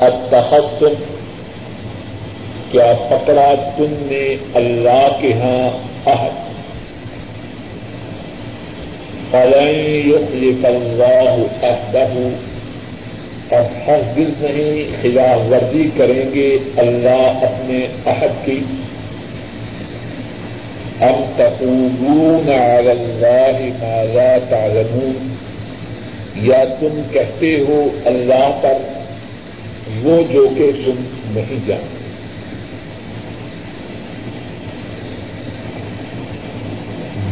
اب کیا پکڑا تم نے اللہ کے ہاں عہد فلن اللہ عہدہ اور ہر دل نہیں خلاف ورزی کریں گے اللہ اپنے عہد کی۔ ام تقولون علی اللہ ما لا تعلمون، یا تم کہتے ہو اللہ پر وہ جو کہ تم نہیں جانتے۔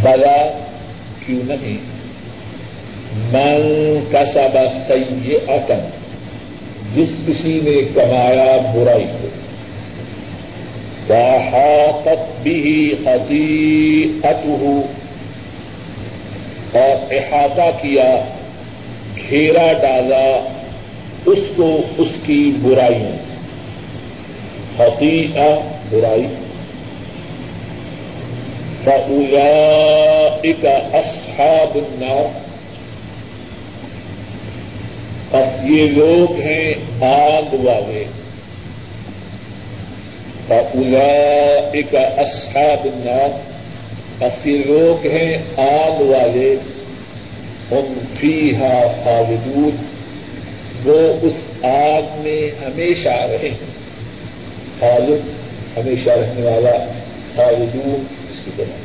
بلا کیوں نہیں؟ من کا سب سید جس کسی نے کمایا برائی کو۔ وحاطت بھی حقیقت اور احاطہ کیا، گھیرا ڈالا اس کو اس کی برائیوں حقیقت برائی۔ فأولئك أصحاب النار۔ بس یہ لوگ ہیں آگ والے۔ فأولئك أصحاب النار۔ بس یہ لوگ ہیں آگ والے۔ ہم فيها خالدون۔ وہ اس آگ میں ہمیشہ رہے۔ ہیں خالد ہمیشہ رہنے والا خالدون کی طرح۔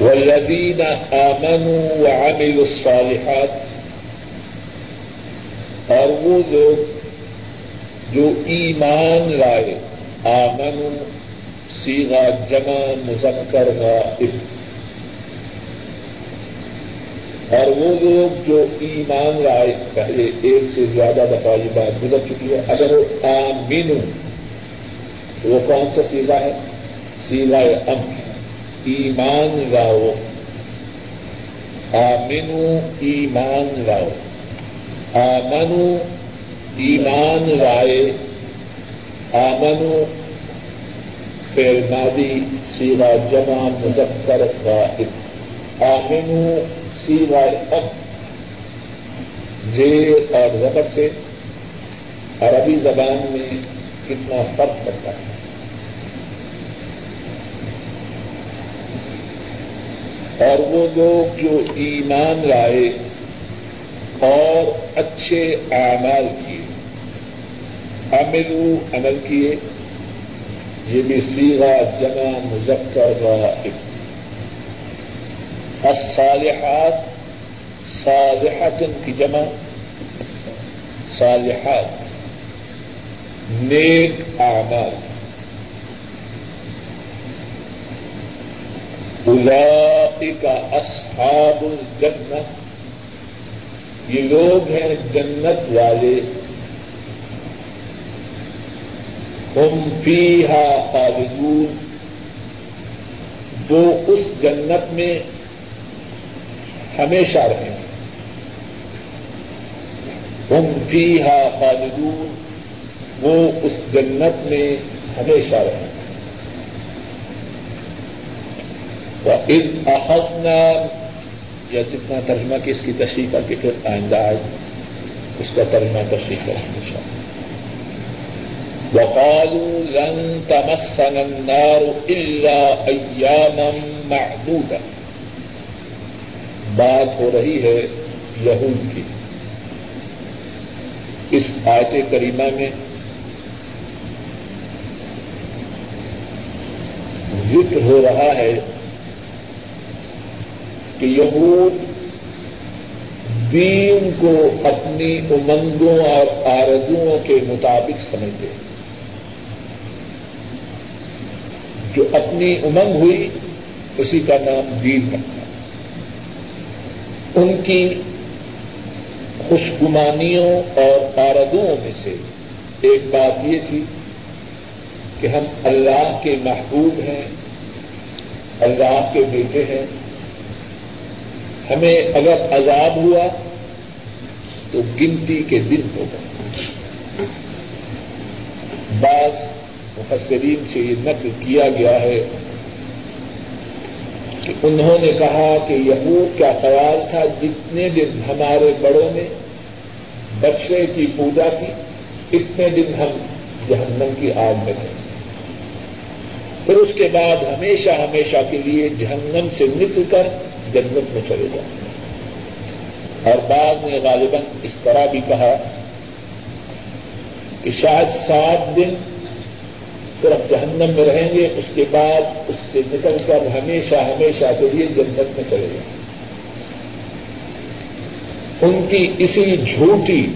والذین آمنوا وعملوا الصالحات، اور وہ لوگ جو ایمان لائے، آمنوا، سیغا جمع، مذکر غائب اور وہ لوگ جو ایمان لائے پہلے ایک سے زیادہ دفعہ یہ بات گزر چکی ہے، اگر وہ آمین وہ کون سا سیلا ہے؟ سیلا ام ایمان لاؤ۔ آمنو ایمان لاؤ۔ آمنو ایمان لائے۔ آمنو پھر مادی سیلا جمع مظفر غائب آمنو سیلا ام زیر اور زبر سے۔ عربی زبان میں کتنا فرق پڑتا ہے۔ اور وہ لوگ جو ایمان لائے اور اچھے اعمال کیے، عملو عمل کیے، یہ بھی سیرا جمع مذکر غائب الصالحات صالحات کی جمع صالحات نیک اعمال کا اصحاب الجنہ یہ لوگ ہیں جنت والے ہم فیہا خالدون جو اس جنت میں ہمیشہ رہیں ہم فیہا خالدون، وہ اس جنت میں ہمیشہ رہیں ان احسنا یا جتنا ترجمہ کی اس کی تشریح کر کے پھر آئندہ اس کا ترجمہ تشریح کریں گے وقالوا لن تمسنا النار الا ایاما معدودا۔ بات ہو رہی ہے یہود کی۔ اس آیت کریمہ میں ذکر ہو رہا ہے کہ یہود دین کو اپنی امنگوں اور آرزوؤں کے مطابق سمجھتے ہیں۔ جو اپنی امنگ ہوئی، اسی کا نام دین رکھنا ان کی خوشگمانیوں اور آرزوؤں میں سے ایک بات یہ تھی کہ ہم اللہ کے محبوب ہیں، اللہ کے بیٹے ہیں۔ ہمیں اگر عذاب ہوا تو گنتی کے دن ہوگا بعض مفسرین سے یہ نقل کیا گیا ہے کہ انہوں نے کہا کہ یہود کا خیال تھا جتنے دن ہمارے بڑوں نے بچے کی پوجا کی، اتنے دن ہم جہنم کی آگ میں رہیں پھر اس کے بعد ہمیشہ ہمیشہ کے لیے جہنم سے نکل کر جنت میں چلے جائیں اور بعد میں غالباً اس طرح بھی کہا کہ شاید سات دن صرف جہنم میں رہیں گے، اس کے بعد اس سے نکل کر ہمیشہ ہمیشہ کے لیے جنت میں چلے جائیں ان کی اسی جھوٹی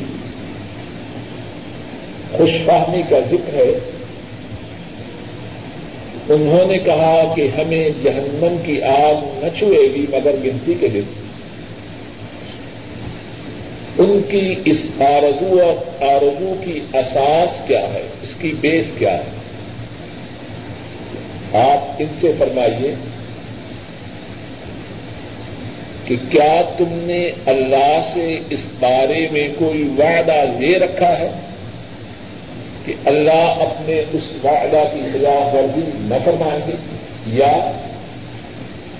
خوش فہمی کا ذکر ہے۔ انہوں نے کہا کہ ہمیں جہنم کی آگ نہ چھوئے گی، مگر گنتی کے دن۔ ان کی اس آرزو اور آرزو کی اساس کیا ہے؟ اس کی بیس کیا ہے؟ آپ ان سے فرمائیے کہ کیا تم نے اللہ سے اس بارے میں کوئی وعدہ لے رکھا ہے کہ اللہ اپنے اس وعدہ کی خلاف ورزی نہ فرمائیں گے؟ یا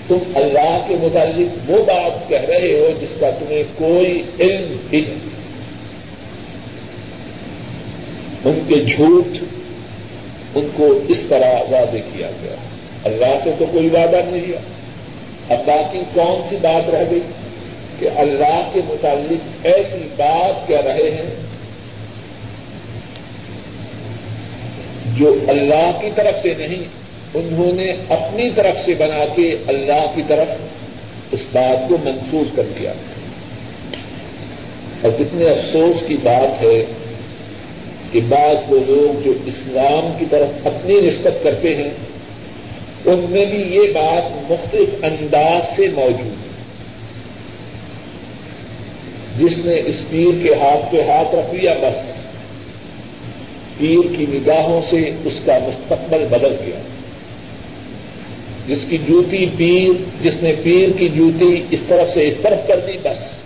تم اللہ کے متعلق وہ بات کہہ رہے ہو جس کا تمہیں کوئی علم ہی نہیں؟ ان کے جھوٹ ان کو اس طرح وعدے کیا گیا۔ اللہ سے تو کوئی وعدہ نہیں لیا اب باقی کون سی بات رہ گئی کہ اللہ کے متعلق ایسی بات کہہ رہے ہیں جو اللہ کی طرف سے نہیں، انہوں نے اپنی طرف سے بنا کے اللہ کی طرف اس بات کو منسوخ کر دیا۔ اور کتنے افسوس کی بات ہے کہ بعض وہ لوگ جو اسلام کی طرف اپنی نسبت کرتے ہیں، ان میں بھی یہ بات مختلف انداز سے موجود ہے۔ جس نے اس پیر کے ہاتھ پہ ہاتھ رکھ لیا بس، پیر کی نگاہوں سے اس کا مستقبل بدل گیا۔ جس کی جوتی پیر، جس نے پیر کی جوتی اس طرف سے اس طرف کر دی بس۔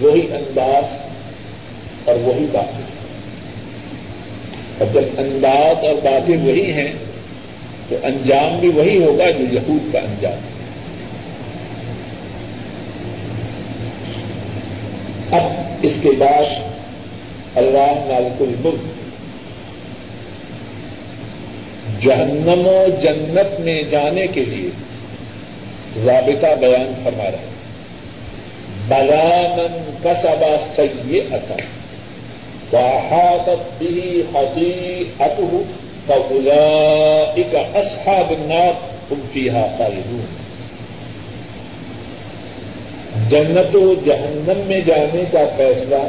وہی انداز اور وہی باتیں اور جب انداز اور باتیں وہی ہیں، تو انجام بھی وہی ہوگا جو یہود کا انجام۔ ہے اب اس کے بعد اللہ مالک الملک جہنم و جنت میں جانے کے لیے ضابطہ بیان فرما رہے بلامن کسبا سی اتا وحاطت به خطيئته، فأولئك أصحاب النار هم فيها خالدون. جنت و جہنم میں جانے کا فیصلہ،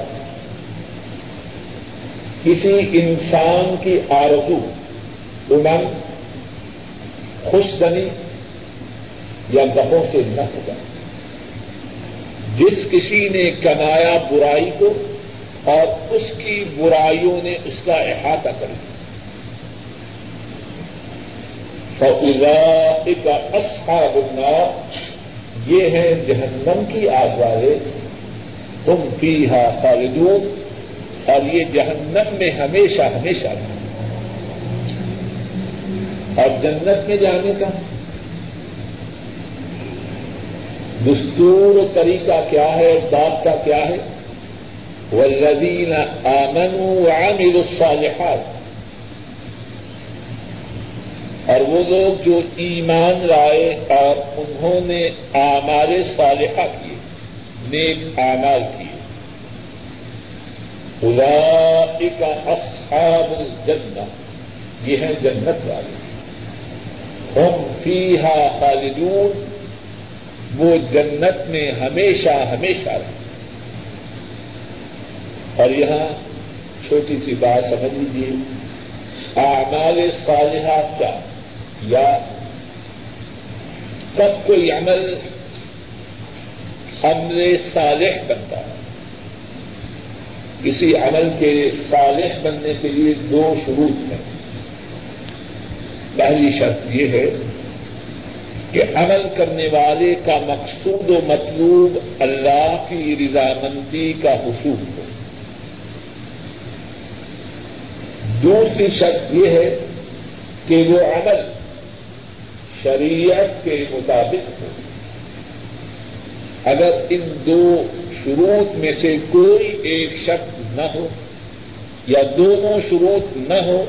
کسی انسان کی آرزو امنگ خوش دنی یا گہوں سے نہ ہوگا جس کسی نے کمایا برائی کو اور اس کی برائیوں نے اس کا احاطہ کر دیا۔ فضا کا اصحاب النار۔ یہ ہے جہنم کی آگ والے۔ تم فی ہا خالدون۔ اور یہ جہنم میں ہمیشہ ہمیشہ اور جنت میں جانے کا۔ دستور طریقہ کیا ہے؟ بات کا کیا ہے؟ والذین آمنوا وعملوا الصالحات۔ اور وہ لوگ جو ایمان لائے اور انہوں نے آمار صالحہ کیے، نیک آمار کیے۔ اولئک اصحاب الجنہ، یہ ہیں جنت والے۔ ہم فیہا خالدون، وہ جنت میں ہمیشہ ہمیشہ رہے اور یہاں چھوٹی سی بات سمجھ لیجیے اعمال صالحات کا یا کب کوئی عمل عمل صالح بنتا ہے۔ کسی عمل کے صالح بننے کے لیے دو شروط ہیں۔ پہلی شرط یہ ہے کہ عمل کرنے والے کا مقصود و مطلوب اللہ کی رضامندی کا حصول ہو۔ دوسری شرط یہ ہے کہ وہ عمل شریعت کے مطابق ہو۔ اگر ان دو شروط میں سے کوئی ایک شخص نہ ہو یا دونوں شروط نہ ہو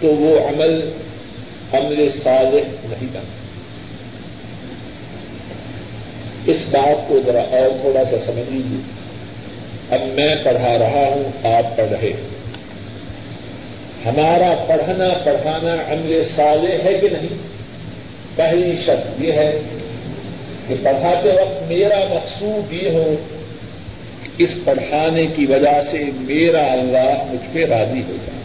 تو وہ عمل عمل صالح نہیں بنتا اس بات کو ذرا اور تھوڑا سا سمجھ لیجیے اب میں پڑھا رہا ہوں، آپ پڑھ رہے ہیں۔ ہمارا پڑھنا پڑھانا عمل صالح ہے کہ نہیں؟ پہلی شرط یہ ہے کہ پڑھاتے وقت میرا مقصود یہ ہو اس پڑھانے کی وجہ سے میرا اللہ مجھ پہ راضی ہو جائے۔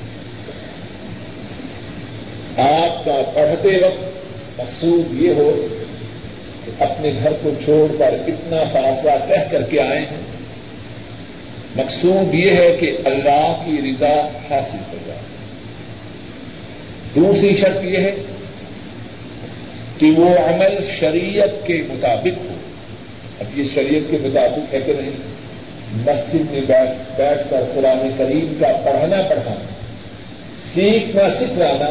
آپ کا پڑھتے وقت مقصود یہ ہو کہ اپنے گھر کو چھوڑ کر اتنا فاصلہ طے کر کے آئے ہیں۔ مقصود یہ ہے کہ اللہ کی رضا حاصل ہو جائے۔ دوسری شرط یہ ہے کہ وہ عمل شریعت کے مطابق ہو۔ اب یہ شریعت کے مطابق ہے کہ نہیں؟ مسجد میں بیٹھ کر قرآن کریم کا پڑھنا پڑھانا سیکھنا سکھلانا۔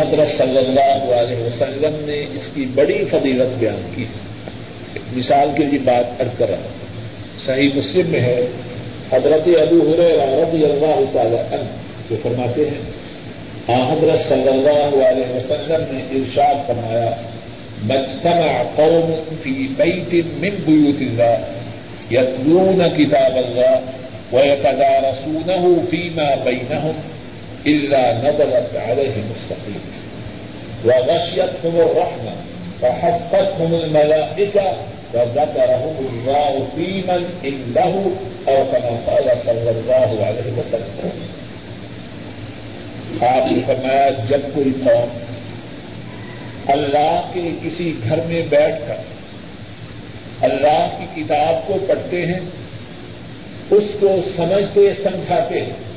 حضرت صلی اللہ علیہ وسلم نے اس کی بڑی فضیلت بیان کی۔ مثال کے لیے بات ارد کر رہا ہوں۔ صحیح مسلم میں ہے، حضرت ابو رضی اللہ تعالی عنہ جو فرماتے ہیں حضرت صلی اللہ علیہ وسلم نے ارشاد فرمایا مجتمع قوم فی بیت من بیوت اللہ، یتلون کتاب اللہ ویتدارسونه فیما بینہم الا نزلت عليهم السقيمة وغشيتهم الرحمة فحفتهم الملائكة وذكرهم الله في من عنده أو كما قال صلى الله عليه وسلم. آپ نے فرمایا، جب کوئی قوم اللہ کے کسی گھر میں بیٹھ کر اللہ کی کتاب کو پڑھتے ہیں، اس کو سمجھتے، سمجھاتے ہیں،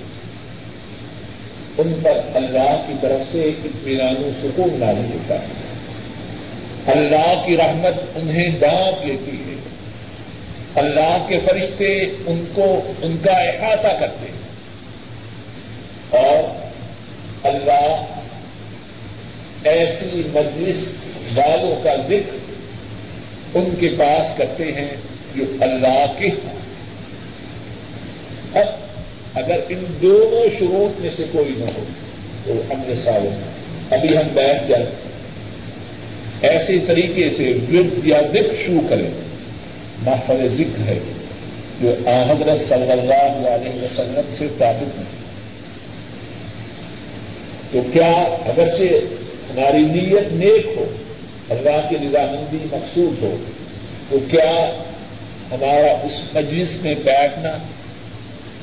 ان پر اللہ کی طرف سے اطمینان و سکون لاگو ہوتا ہے اللہ کی رحمت انہیں ڈانپ لیتی ہے۔ اللہ کے فرشتے ان کو، ان کا احاطہ کرتے ہیں۔ اور اللہ ایسی مجلس والوں کا ذکر ان کے پاس کرتے ہیں جو اللہ کے ہاں۔ اب اگر ان دونوں شروط میں سے کوئی نہ ہو تو ہم نے سال ابھی ہم بیٹھ جائیں۔ ایسے طریقے سے ورد یا ذکر شروع کریں۔ محفل ذکر ہے جو حضرت صلی اللہ علیہ وسلم سے ثابت نہیں تو کیا اگرچہ ہماری نیت نیک ہو، اللہ کی نظامندی مقصود ہو، تو کیا ہمارا اس مجلس میں بیٹھنا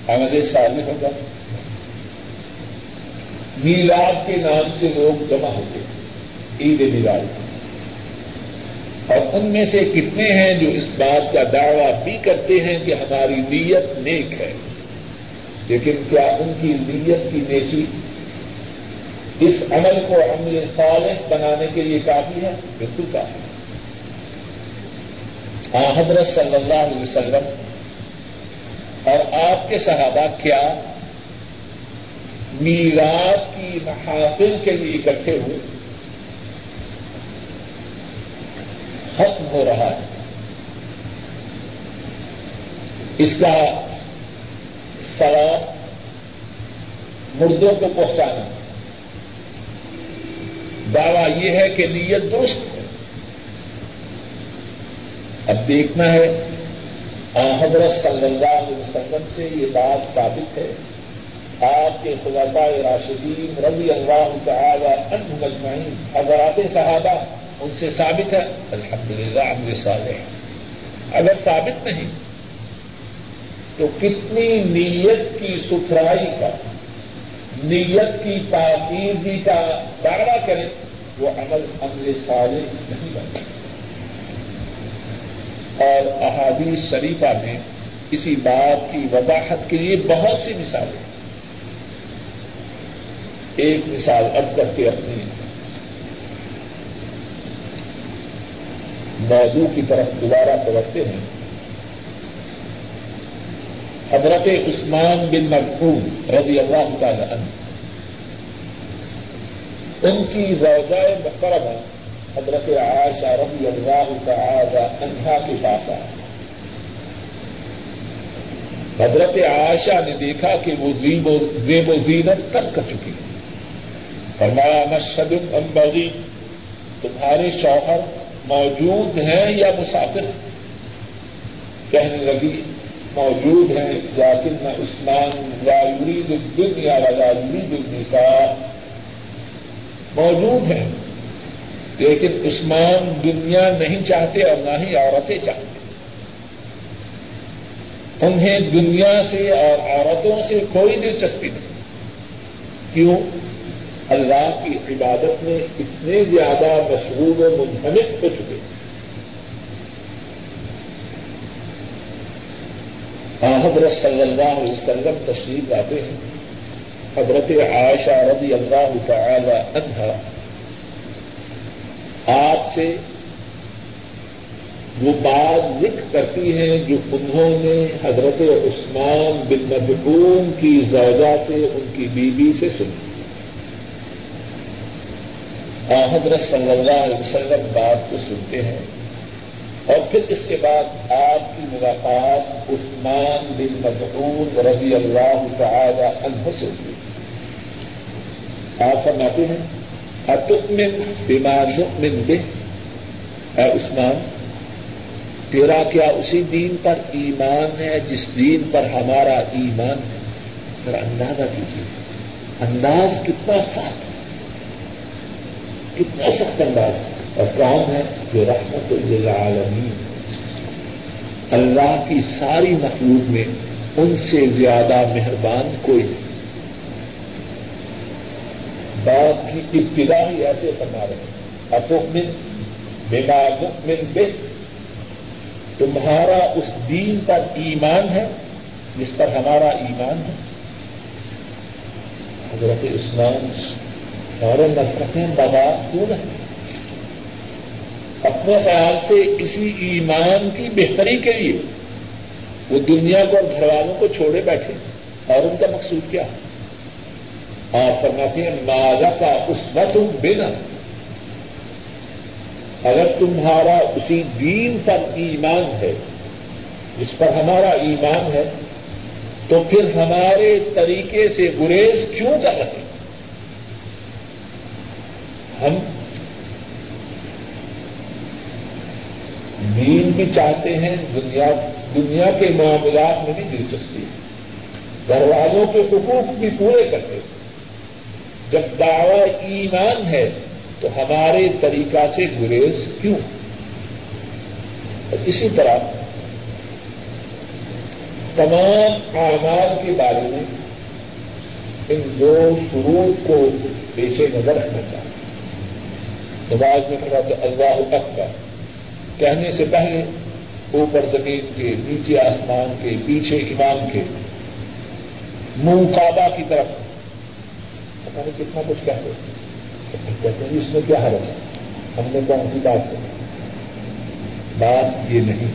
ہمارے سال ہوگا؟ میلاد کے نام سے لوگ جمع ہوتے ہیں عید میلاد۔ اور ان میں سے کتنے ہیں جو اس بات کا دعوی بھی کرتے ہیں کہ ہماری نیت نیک ہے، لیکن کیا ان کی نیت کی نیکی اس عمل کو عمل صالح بنانے کے لیے کافی ہے، بالکل کافی ہے۔ حضرت صلی اللہ علیہ وسلم، اور آپ کے صحابہ کیا میلاد کی محافل کے لیے اکٹھے ہوئے؟ ختم ہو رہا ہے۔ اس کا سواب مردوں کو پہنچانا۔ دعویٰ یہ ہے کہ نیت درست ہے۔ اب دیکھنا ہے حضرت صلی اللہ علیہ وسلم سے یہ بات ثابت ہے۔ آپ کے خلافہ راشدین رضی اللہ تعالی عنہ مجمعین حضرات صحابہ، ان سے ثابت ہے الحمد للہ امر صالح اگر ثابت نہیں، تو کتنی نیت کی ستھرائی کا نیت کی پاکیزگی کا دعوی کریں، وہ عمل عمل سارے نہیں بنتا۔ اور احادیث شریفہ میں کسی بات کی وضاحت کے لیے بہت سی مثالیں ایک مثال ارض کر کے اپنی موضوع کی طرف دوبارہ پلٹتے ہیں حضرت عثمان بن مرحوم رضی اللہ تعالی عنہ۔ ان کی روزہ محترمہ حضرت عائشہ رضی اللہ تعالی عنہا کے پاس آیا حضرت عائشہ نے دیکھا کہ وہ زیب و زینت تک کر چکی فرمایا مشد امبغی تمہارے شوہر موجود ہیں یا مسافر کہنے لگی موجود ہیں، لیکن نہ عثمان لا يريد الدنيا ولا النساء موجود ہیں۔ لیکن عثمان دنیا نہیں چاہتے اور نہ ہی عورتیں چاہتے۔ انہیں دنیا سے اور عورتوں سے کوئی دلچسپی نہیں۔ کیوں؟ اللہ کی عبادت میں اتنے زیادہ مشہور و منہمک ہو چکے۔ حضرت صلی اللہ علیہ وسلم تشریف لاتے ہیں۔ حضرت عائشہ رضی اللہ تعالی عنہا آپ سے وہ بات ذکر کرتی ہیں جو انہوں نے حضرت عثمان بن مدعوم کی زوجہ سے ان کی بیوی سے سنی۔ حضرت صلی اللہ علیہ وسلم بات کو سنتے ہیں۔ اور پھر اس کے بعد آپ کی ملاقات عثمان بن مدعون رضی اللہ تعالی عنہ سے ہوئی۔ آپ فرماتے ہیں اتمن بیمار نؤمن بے اے عثمان، تیرا کیا اسی دین پر ایمان ہے جس دین پر ہمارا ایمان ہے؟ ذرا اندازہ کیجیے انداز کتنا سخت ہے، کتنا سخت انداز ہے۔ اور کون ہے جو رحمت للعالمین اللہ کی ساری مخلوق میں ان سے زیادہ مہربان کوئی نہیں۔ بات کی ابتدا ہی ایسے فرما رہے ہیں اپمن بنا مکمن بے تمہارا اس دین پر ایمان ہے جس پر ہمارا ایمان ہے۔ حضرت عثمان اور نفرتیں بابا کیوں نہیں اپنے خیال سے کسی ایمان کی بہتری کے لیے وہ دنیا کو اور گھر والوں کو چھوڑے بیٹھے اور ان کا مقصود کیا؟ آپ فرماتے ہیں ماضا کا اس وقت بنا. اگر تمہارا اسی دین پر ایمان ہے، جس پر ہمارا ایمان ہے، تو پھر ہمارے طریقے سے گریز کیوں کر رہے ہم دین بھی چاہتے ہیں، دنیا دنیا کے معاملات میں بھی دلچسپی۔ ہے گھر والوں کے حقوق بھی پورے کرتے ہیں۔ جب دعوی ایمان ہے، تو ہمارے طریقہ سے گریز کیوں؟ اور اسی طرح، تمام اعمال کے بارے میں ان دو شروع کو پیش نظر رکھنا چاہتے نماز میں کھڑا تو اللہ اکبر۔ کہنے سے پہلے اوپر زمین کے نیچے آسمان کے، پیچھے امام کے، منہ کعبہ کی طرف۔ پتا نہیں کتنا کچھ کہتے کہتے ہیں، اس میں کیا حرض ہے؟ ہم نے کون سی بات کری بات یہ نہیں۔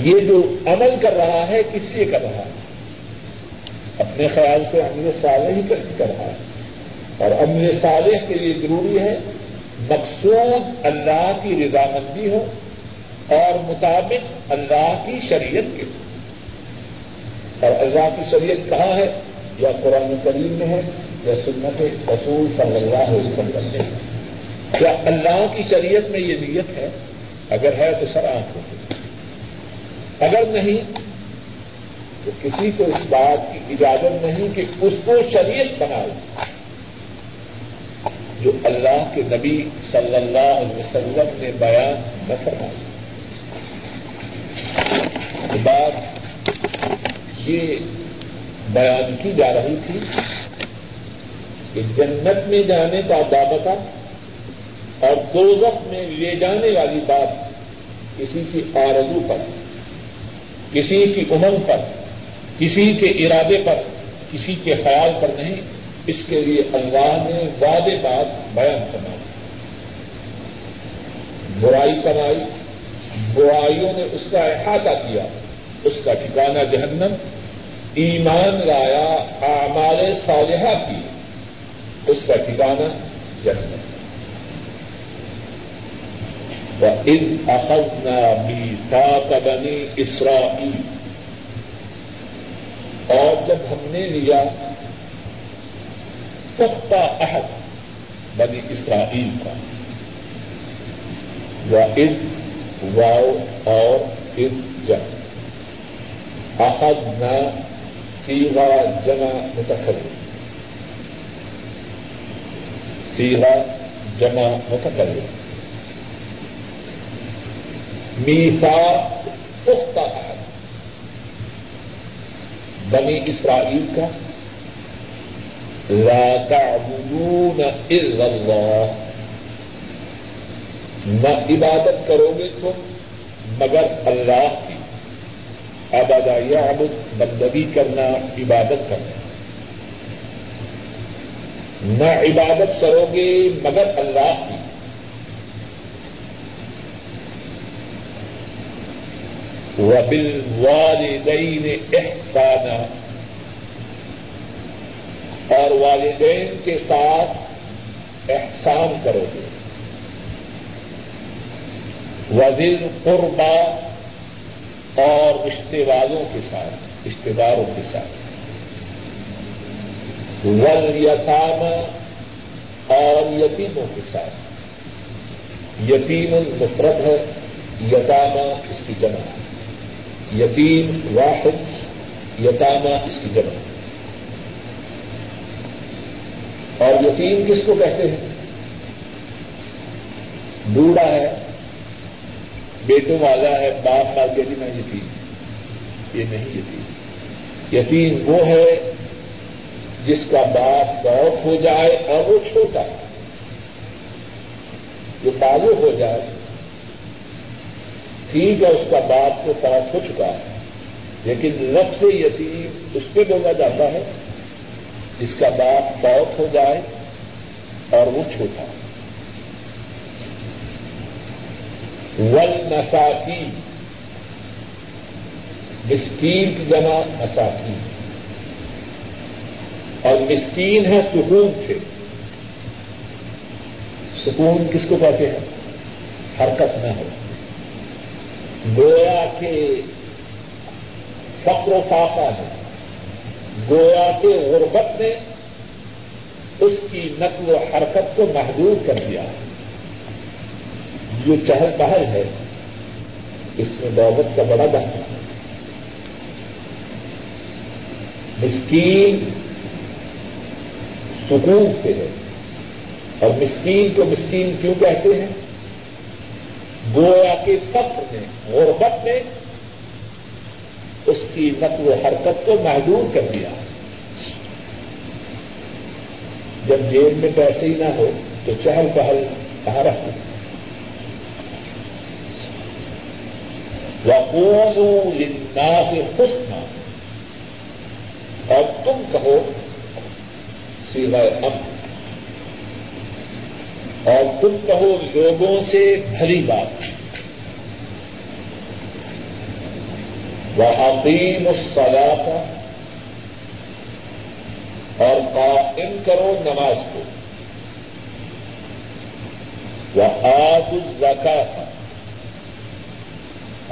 یہ جو عمل کر رہا ہے، کس لیے کر رہا ہے؟ اپنے خیال سے امن صالح ہی کر رہا ہے۔ اور امن صالح کے لیے ضروری ہے مقصود اللہ کی رضامندی ہو اور مطابق اللہ کی شریعت کے اور اللہ کی شریعت کہاں ہے؟ یا قرآن کریم میں ہے، یا سنت رسول صلی اللہ علیہ وسلم نے کیا اللہ کی شریعت میں یہ نیت ہے؟ اگر ہے تو سر آنکھ ہوگی اگر نہیں، تو کسی کو اس بات کی اجازت نہیں کہ اس کو شریعت بنائے جو اللہ کے نبی صلی اللہ علیہ وسلم نے بیان نہ فرما بات یہ بیان کی جا رہی تھی کہ جنت میں جانے کا دعوت اور دوزخ میں لے جانے والی بات کسی کی آرزو پر، کسی کی امنگ پر، کسی کے ارادے پر، کسی کے خیال پر نہیں۔ اس کے لیے اللہ نے وعدے بات بیان کرنا برائی کمائی، برائیوں نے اس کا احاطہ کیا، اس کا ٹھکانا جہنم، ایمان لایا، اعمال صالحہ کی، اس کا ٹھکانا جنت وَإِذْ أَخَذْنَا مِيثَاقَ بَنِي إِسْرَائِيلَ۔ اور جب ہم نے لیا پختہ عہد بنی اسرائیل کا۔ وَإِذْ واؤ اور اذ جب اخذنا سیغا جمع متکلم۔ سیغا جمع متکلم۔ میسا پختہ ہے بنی اسرائیل کا۔ لا تعبدون الا اللہ نہ عبادت کرو گے تم مگر اللہ کی آبادا یعبد، بندگی کرنا، عبادت کرنا۔ نہ عبادت کرو گے مگر اللہ کی۔ وبالوالدین احسانا اور والدین کے ساتھ احسان کرو گے۔ وزل قربا اور رشتے والوں کے ساتھ رشتے داروں کے ساتھ۔ ول یتام اور یتیموں کے ساتھ۔ یتیم المفرد ہے، یتامہ اس کی جمع۔ یتیم واحد، یتامہ اس کی جگہ اور یتیم کس کو کہتے ہیں؟ بوڑھا ہے، بیٹوں والا ہے، باپ مال کے جی میں یتیم یہ نہیں یتیم یتیم وہ ہے جس کا باپ بہت ہو جائے اور وہ چھوٹا جو تازو ہو جائے، ٹھیک ہے، اس کا باپ کو پاس ہو چکا ہے، لیکن رب سے یتیم اس پہ بولا جاتا ہے۔ جس کا باپ بہت ہو جائے اور وہ چھوٹا ول نساکی مسکین کی جمع نساکی اور مسکین ہے سکون سے۔ سکون کس کو کہتے ہیں؟ حرکت نہ ہو۔ گویا کے فقر و فاقہ نے گویا کے غربت نے اس کی نقل و حرکت کو محدود کر دیا جو چہل پہل ہے۔ اس میں دولت کا بڑا ہے۔ مسکین سکون سے ہے۔ اور مسکین کو مسکین کیوں کہتے ہیں؟ گویا کے فخر نے غربت نے اس کی نقل و حرکت کو محدود کر دیا۔ جب جیب میں پیسے ہی نہ ہو تو چہل پہل کہاں رکھو وقول لنا سے حسنا۔ اور تم کہو سوائے امن اور تم کہو لوگوں سے بھری بات۔ وہ عقیم الصلاح اور قائم کرو نماز کو۔ وہ آج الزکات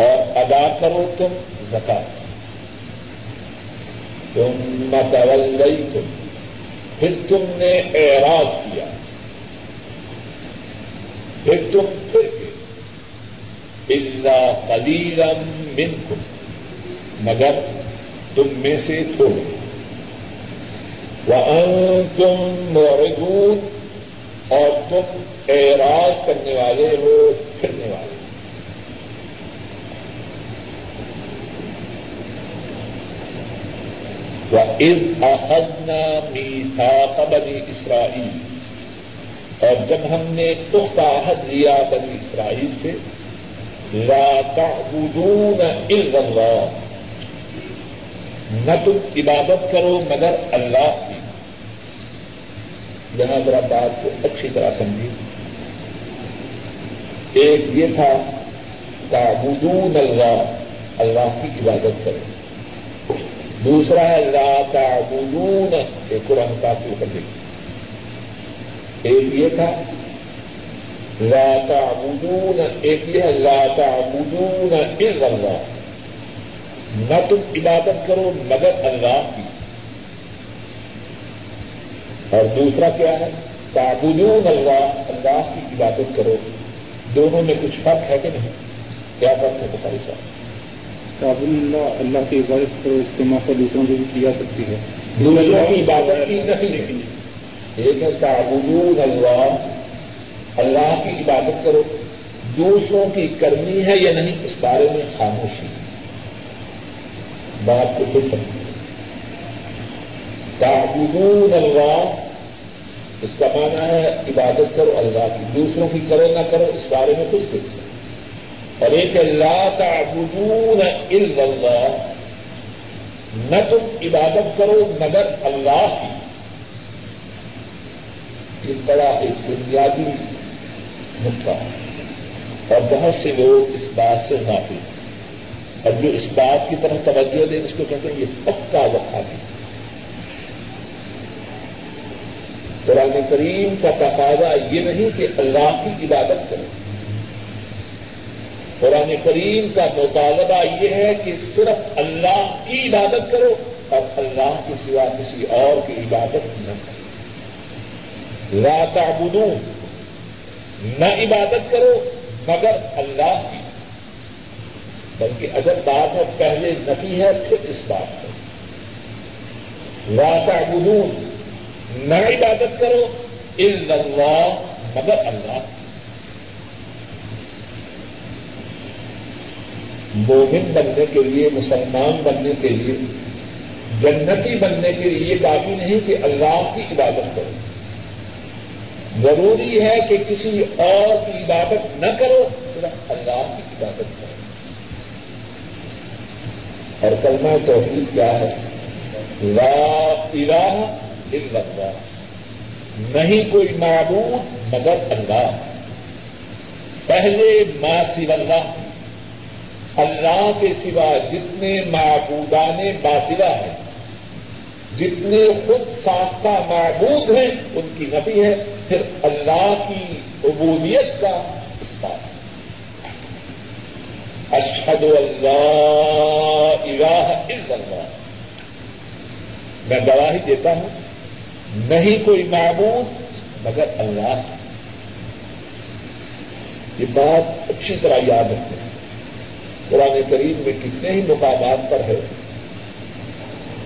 اور ادا کرو تم زکات۔ تم متول گئی تم پھر تم نے اعراض کیا۔ پھر تم پھر اللہ قلیلم منکم مگر تم میں سے تھوڑے۔ وہ تم موردون اور تم اعراض کرنے والے ہو، پھرنے والے۔ وہ عز اخذنا میٹھا بنی اسرائیل اور جب ہم نے پختہ عہد لیا بنی اسرائیل سے، لا تعبدون الا اللہ نہ تم عبادت کرو مگر اللہ کی۔ یہاں ذرا بات کو اچھی طرح سمجھی ایک یہ تھا، تعبدون اللہ اللہ کی عبادت کرو۔ دوسرا ہے، لا تعبدون ایک قرآن کا کر دیکھ ایک یہ تھا لاتا مدون ایک یہ لاتا مدون الا اللہ۔ نہ تم عبادت کرو مگر اللہ کی۔ اور دوسرا کیا ہے؟ تعبدون اللہ اللہ کی عبادت کرو۔ دونوں میں کچھ فرق ہے کہ نہیں؟ کیا فرق ہے بخاری صاحب؟ تعبد اللہ اللہ کی عبادت کرو اس کے موقع دوسروں کو بھی کی جا سکتی ہے۔ دوسروں کی عبادت کی نہیں۔ ایک ہے تعبدون اللہ اللہ کی عبادت کرو۔ دوسروں کی کرنی ہے یا نہیں اس بارے میں خاموشی۔ بات کو پھر سمجھ تعبدون اللہ، اس کا معنی ہے عبادت کرو، اللہ کی۔ دوسروں کی کرو، نہ کرو، اس بارے میں کچھ سیکھو اور ایک اللہ تعبدون الا اللہ، نہ تم عبادت کرو مگر اللہ کی۔ یہ بڑا ایک بنیادی نقطہ اور بہت سے لوگ اس بات سے نافی اور جو اس بات کی طرف توجہ دیں، اس کو کہتے ہیں یہ پکا وقت ہے۔ قرآن کریم کا تقاضا یہ نہیں کہ اللہ کی عبادت کریں قرآن کریم کا مطالبہ یہ ہے کہ صرف اللہ کی عبادت کرو اور اللہ کے سوا کسی اور کی عبادت نہ کرو۔ لا تعبدون، نہ عبادت کرو مگر اللہ کی بلکہ اگر بات ہے پہلے نفی ہے، پھر اس بات پر۔ لا تعبدون، نہ عبادت کرو، الا اللہ، مگر اللہ۔ مومن بننے کے لیے، مسلمان بننے کے لیے، جنتی بننے کے لیے یہ کافی نہیں کہ اللہ کی عبادت کرو۔ ضروری ہے کہ کسی اور کی عبادت نہ کرو، صرف اللہ کی عبادت۔ کرو اور کلمہ توحید کیا ہے۔ لا الہ الا اللہ۔ نہیں کوئی معبود مگر اللہ۔ پہلے ما سوا اللہ۔ اللہ کے سوا جتنے معبودان باطلا ہیں، جتنے خود ساختہ معبود ہیں، ان کی نبی ہے۔ پھر اللہ کی عبودیت کا اشد اللہ الہ الا اللہ میں گواہی دیتا ہوں، نہیں کوئی معبود مگر اللہ یہ بات اچھی طرح یاد رکھتے ہیں قرآن کریم میں کتنے ہی مقامات پر ہے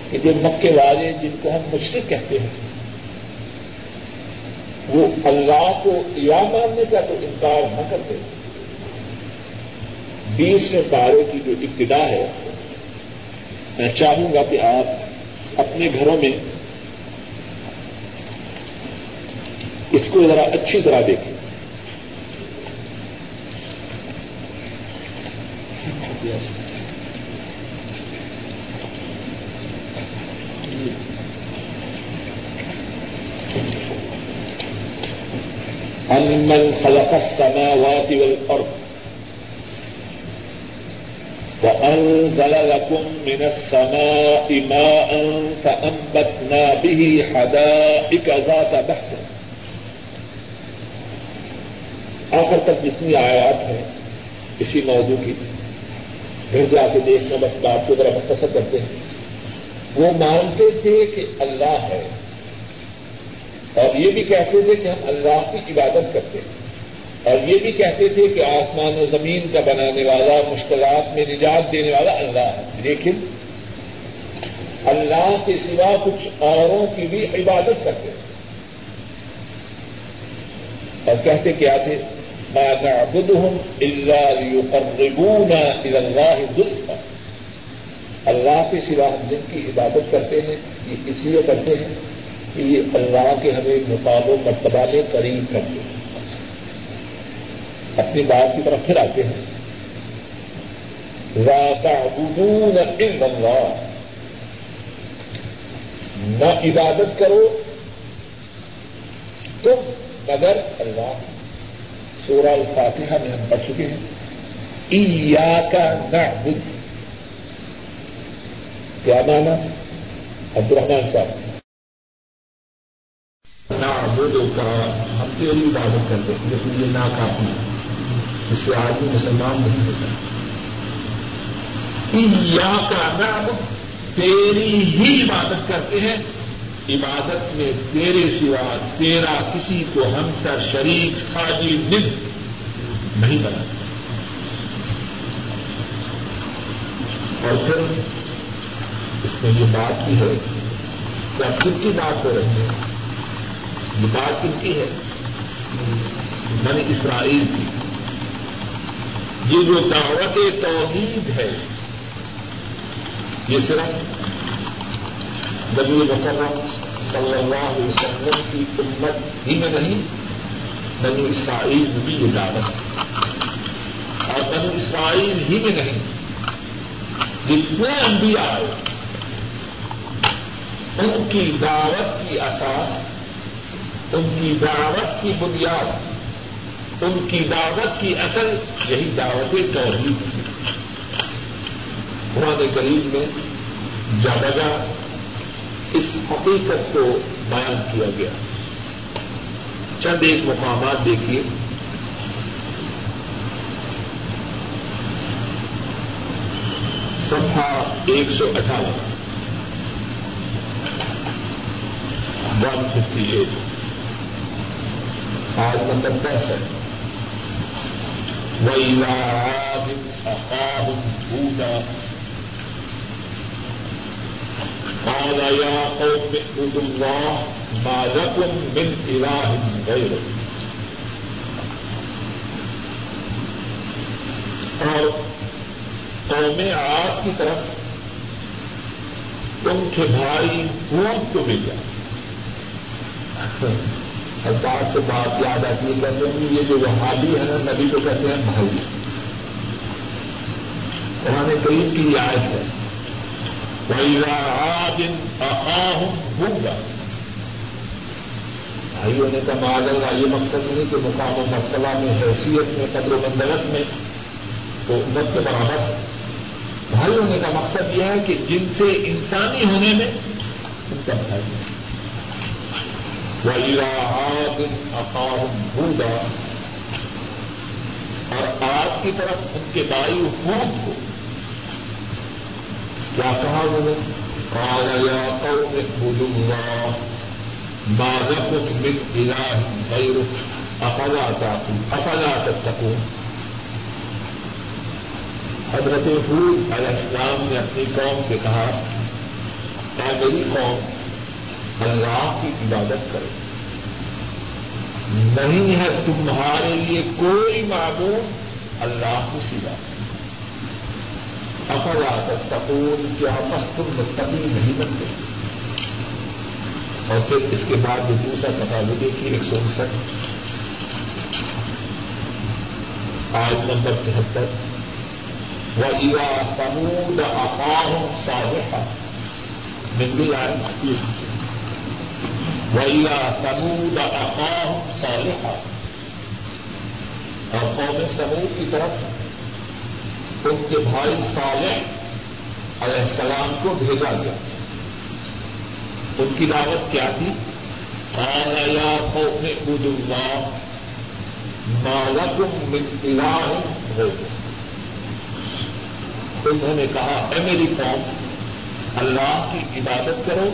کہ جو مکے والے جن کو ہم مشرق کہتے ہیں، وہ اللہ کو یا ماننے کا تو انکار نہ کرتے۔ بیسویں پارے کی جو ابتدا ہے، میں چاہوں گا کہ آپ اپنے گھروں میں اس کو ذرا اچھی طرح دیکھیں۔ من خلق السماوات والأرض وأنزل لكم من السماء ماء فأنبتنا به حدائق ذات بحث۔ آخر تک جتنی آیات ہیں، اسی موضوع کی۔ گھر جا کے دیکھنا، بس بات کو ذرا مختصر کرتے ہیں۔ وہ مانتے تھے کہ اللہ ہے۔ اور یہ بھی کہتے تھے کہ ہم اللہ کی عبادت کرتے ہیں۔ اور یہ بھی کہتے تھے کہ آسمان و زمین کا بنانے والا مشکلات میں نجات دینے والا اللہ ہے۔ لیکن اللہ کے سوا کچھ اوروں کی بھی عبادت کرتے ہیں اور کہتے کیا تھے نعبدهم الا ليقربونا الى الله زلفا. اللہ کے سوا ہم جن کی عبادت کرتے ہیں، یہ اس لیے کرتے ہیں کہ یہ اللہ کے ہمیں مقام و مرتبہ میں قریب کرتے ہیں۔ اپنی بات کی طرف پھر آتے ہیں۔ تعبدون الا اللہ۔ نہ عبادت کرو تم مگر اللہ۔ سورہ الفاتحہ میں ہم پڑھ چکے ہیں۔ ایا کا نعبد۔ کیا مانا عبد الرحمان صاحب۔ معبود کہا ہم تیری عبادت کرتے ہیں لیکن یہ ناکافی اس سے آدمی مسلمان نہیں ہوتا۔ یا کا نام تیری ہی عبادت کرتے ہیں۔ عبادت میں تیرے سوا تیرا کسی کو ہم سر شریک ساجی ند نہیں بنا۔ اور پھر اس میں یہ بات بھی ہے کہ اب کن کی بات ہو رہی ہے۔ یہ بات کن کی ہے؟ بنی اسرائیل کی۔ یہ جو دعوت توحید ہے، یہ صرف نبی مکرم صلی اللہ علیہ وسلم کی امت ہی میں نہیں، بنی اسرائیل میں بھی یہ دعوت اور بنی اسرائیل ہی میں نہیں، جتنے انبیاء آئے، ان کی دعوت کی اساس، ان کی دعوت کی بنیاد ان کی دعوت کی اصل یہی دعوت توحید قرآن کریم میں جا اس حقیقت کو بیان کیا گیا۔ چند ایک مقامات دیکھیے۔ سفا ایک سو اٹھارہ۔ One fifty eight. آج نمبر دس ہے۔ ویلا بھوٹا قال يا قوم اعبدوا الله ما لكم من إله غيره. اور قوم آپ کی طرف تم کے بھائی خون کو بھیجا۔ سرکار سے بات یاد آتی ہے، کہتے ہیں یہ جو وہابی ہے نا نبی کو کہتے ہیں بھائی۔ قرآن کریم کی رعایت ہے۔ بھائیوں نے کہا معذر کا یہ مقصد نہیں کہ مقام و مرتبہ میں، حیثیت میں، قدر و بندرت میں تو امت کے برابر بھائیوں نے کا مقصد یہ ہے کہ جن سے انسانی ہونے میں ان کا بھائی وَإِلَىٰ اقام بھوگا اور آپ کی طرف ان کے بائی حکومت کو۔ کیا کہا انہوں نے؟ قال یا قوم اعبدوا الله، ما لكم من اله غيره افلا تعقلون؟ افلا تتقون؟ حضرت حود علیہ السلام نے اپنی قوم سے کہا کہ میری قوم اللہ کی عبادت کرے نہیں ہے تمہارے لیے کوئی معبود اللہ کی سوا۔ افلا تتقون، کیا تم متقی نہیں بنتے؟ اور پھر اس کے بعد جو دوسرا سوال دیکھیے، ایک سو انسٹھ۔ آج نمبر تہتر۔ وہ ایوا تمود افاہ صالحہ بندی آئے۔ وہ ایوا تمود افاہ صالحہ اور قوم سمود کی طرف ان کے بھائی صالح علیہ السلام کو بھیجا گیا۔ ان کی دعوت کیا تھی؟ یا قوم عبد اللہ مالکم من الہ ہو انہوں نے کہا، اے میری قوم، اللہ کی عبادت کرو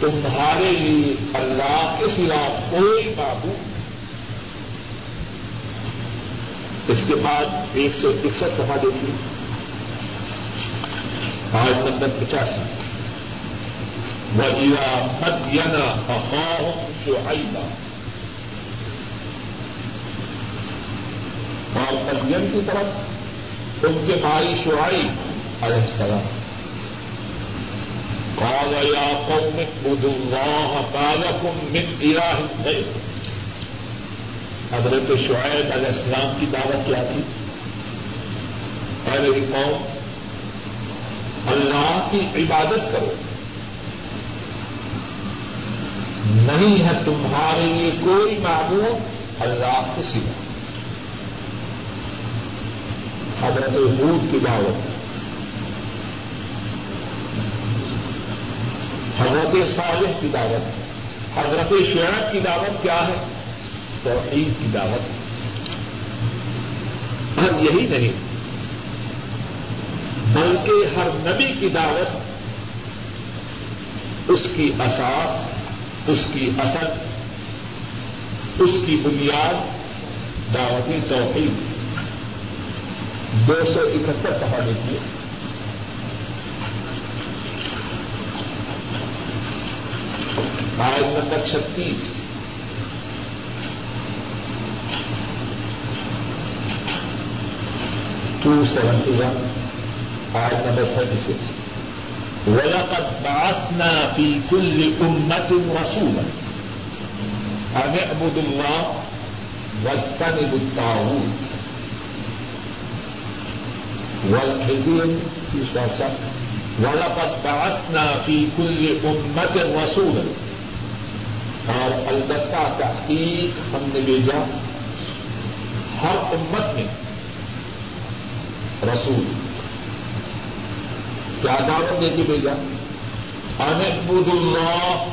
تمہارے لیے اللہ کے سوا کوئی معبود اس کے بعد ایک سو اکسٹھ سفا دیکھیے۔ آج نمبر پچاسی۔ وجیرا مدینہ افواہ جو آئیگا اور مدین کی طرف، ان کے بھائی شعائی علیہ السلام۔ قال یا قوم اعبدوا الله ما لكم من اله غيره. حضرت شعیب علیہ السلام کی دعوت کیا تھی؟ اے میری قوم، اللہ کی عبادت کرو۔ نہیں ہے تمہارے لیے کوئی معبود اللہ کو سوا۔ حضرت حود کی دعوت۔ حضرت صالح کی دعوت حضرت شعیب کی دعوت کیا ہے؟ توحید کی دعوت۔ ہم یہی نہیں، بلکہ ہر نبی کی دعوت، اس کی اساس، اس کی اثر، اس کی بنیاد دعوتی توحید۔ دو سو اکہتر سفا دیکھیے۔ آئن نمبر چھتیس ٹو سیونٹی ون آئن نمبر تھرٹی سکس۔ وَلَقَدْ بَعَثْنَا فِي كُلِّ أُمَّةٍ رَسُولًا۔ أَنِ اعْبُدُوا اللَّهَ وَاجْتَنِبُوا الطَّاغُوتَ۔ وَالْحِذِينَ وَلَقَدْ بَعَثْنَا فِي كُلِّ أُمَّةٍ رَسُولًا۔ اور البتہ تحقیق ہم نے بھیجا ہر امت میں رسول کیا دعوت دے کے بھیجا؟ انبود اللہ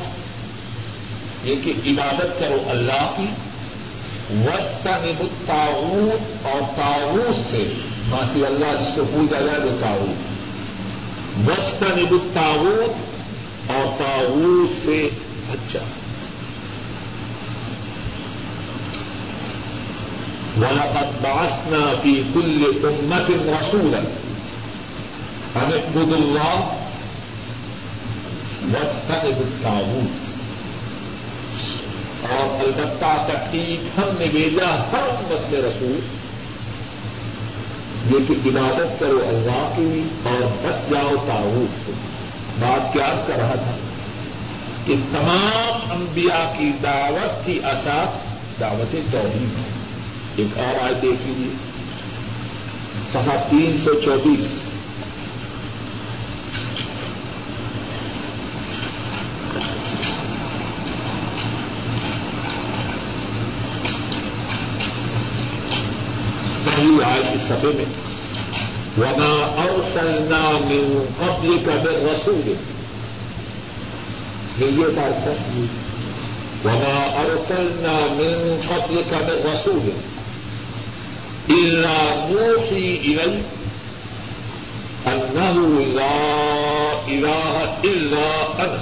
یہ کہ عبادت کرو اللہ کی وسط نب تعاون اور تعاون سے ماسی اللہ جس کو پوجا جائے وہ تعاون وسط نب تعاون اور تعاون سے بچا ولقد بعثنا في كل أمة رسولا. ان اعبدوا الله واجتنبوا الطاغوت. اور البتہ تحقیق ہم نے بھیجا ہر امت میں رسول یہ کہ عبادت کرو اللہ کی اور بچ جاؤ تعاون سے. بات کیا کر رہا تھا؟ کہ تمام انبیاء کی دعوت کی اساس دعوت توحید ہے. ایک اور آئے دیکھ لیجیے سفا تین سو چوبیس۔ پہلی آئے اس سفے میں ونا اوسلنا من قبل کا بے رسول۔ یہ بات ہے۔ وما ارسلنا من قبلك من رسول۔ إلا نوحي إليه أنه لا إله إلا أنا.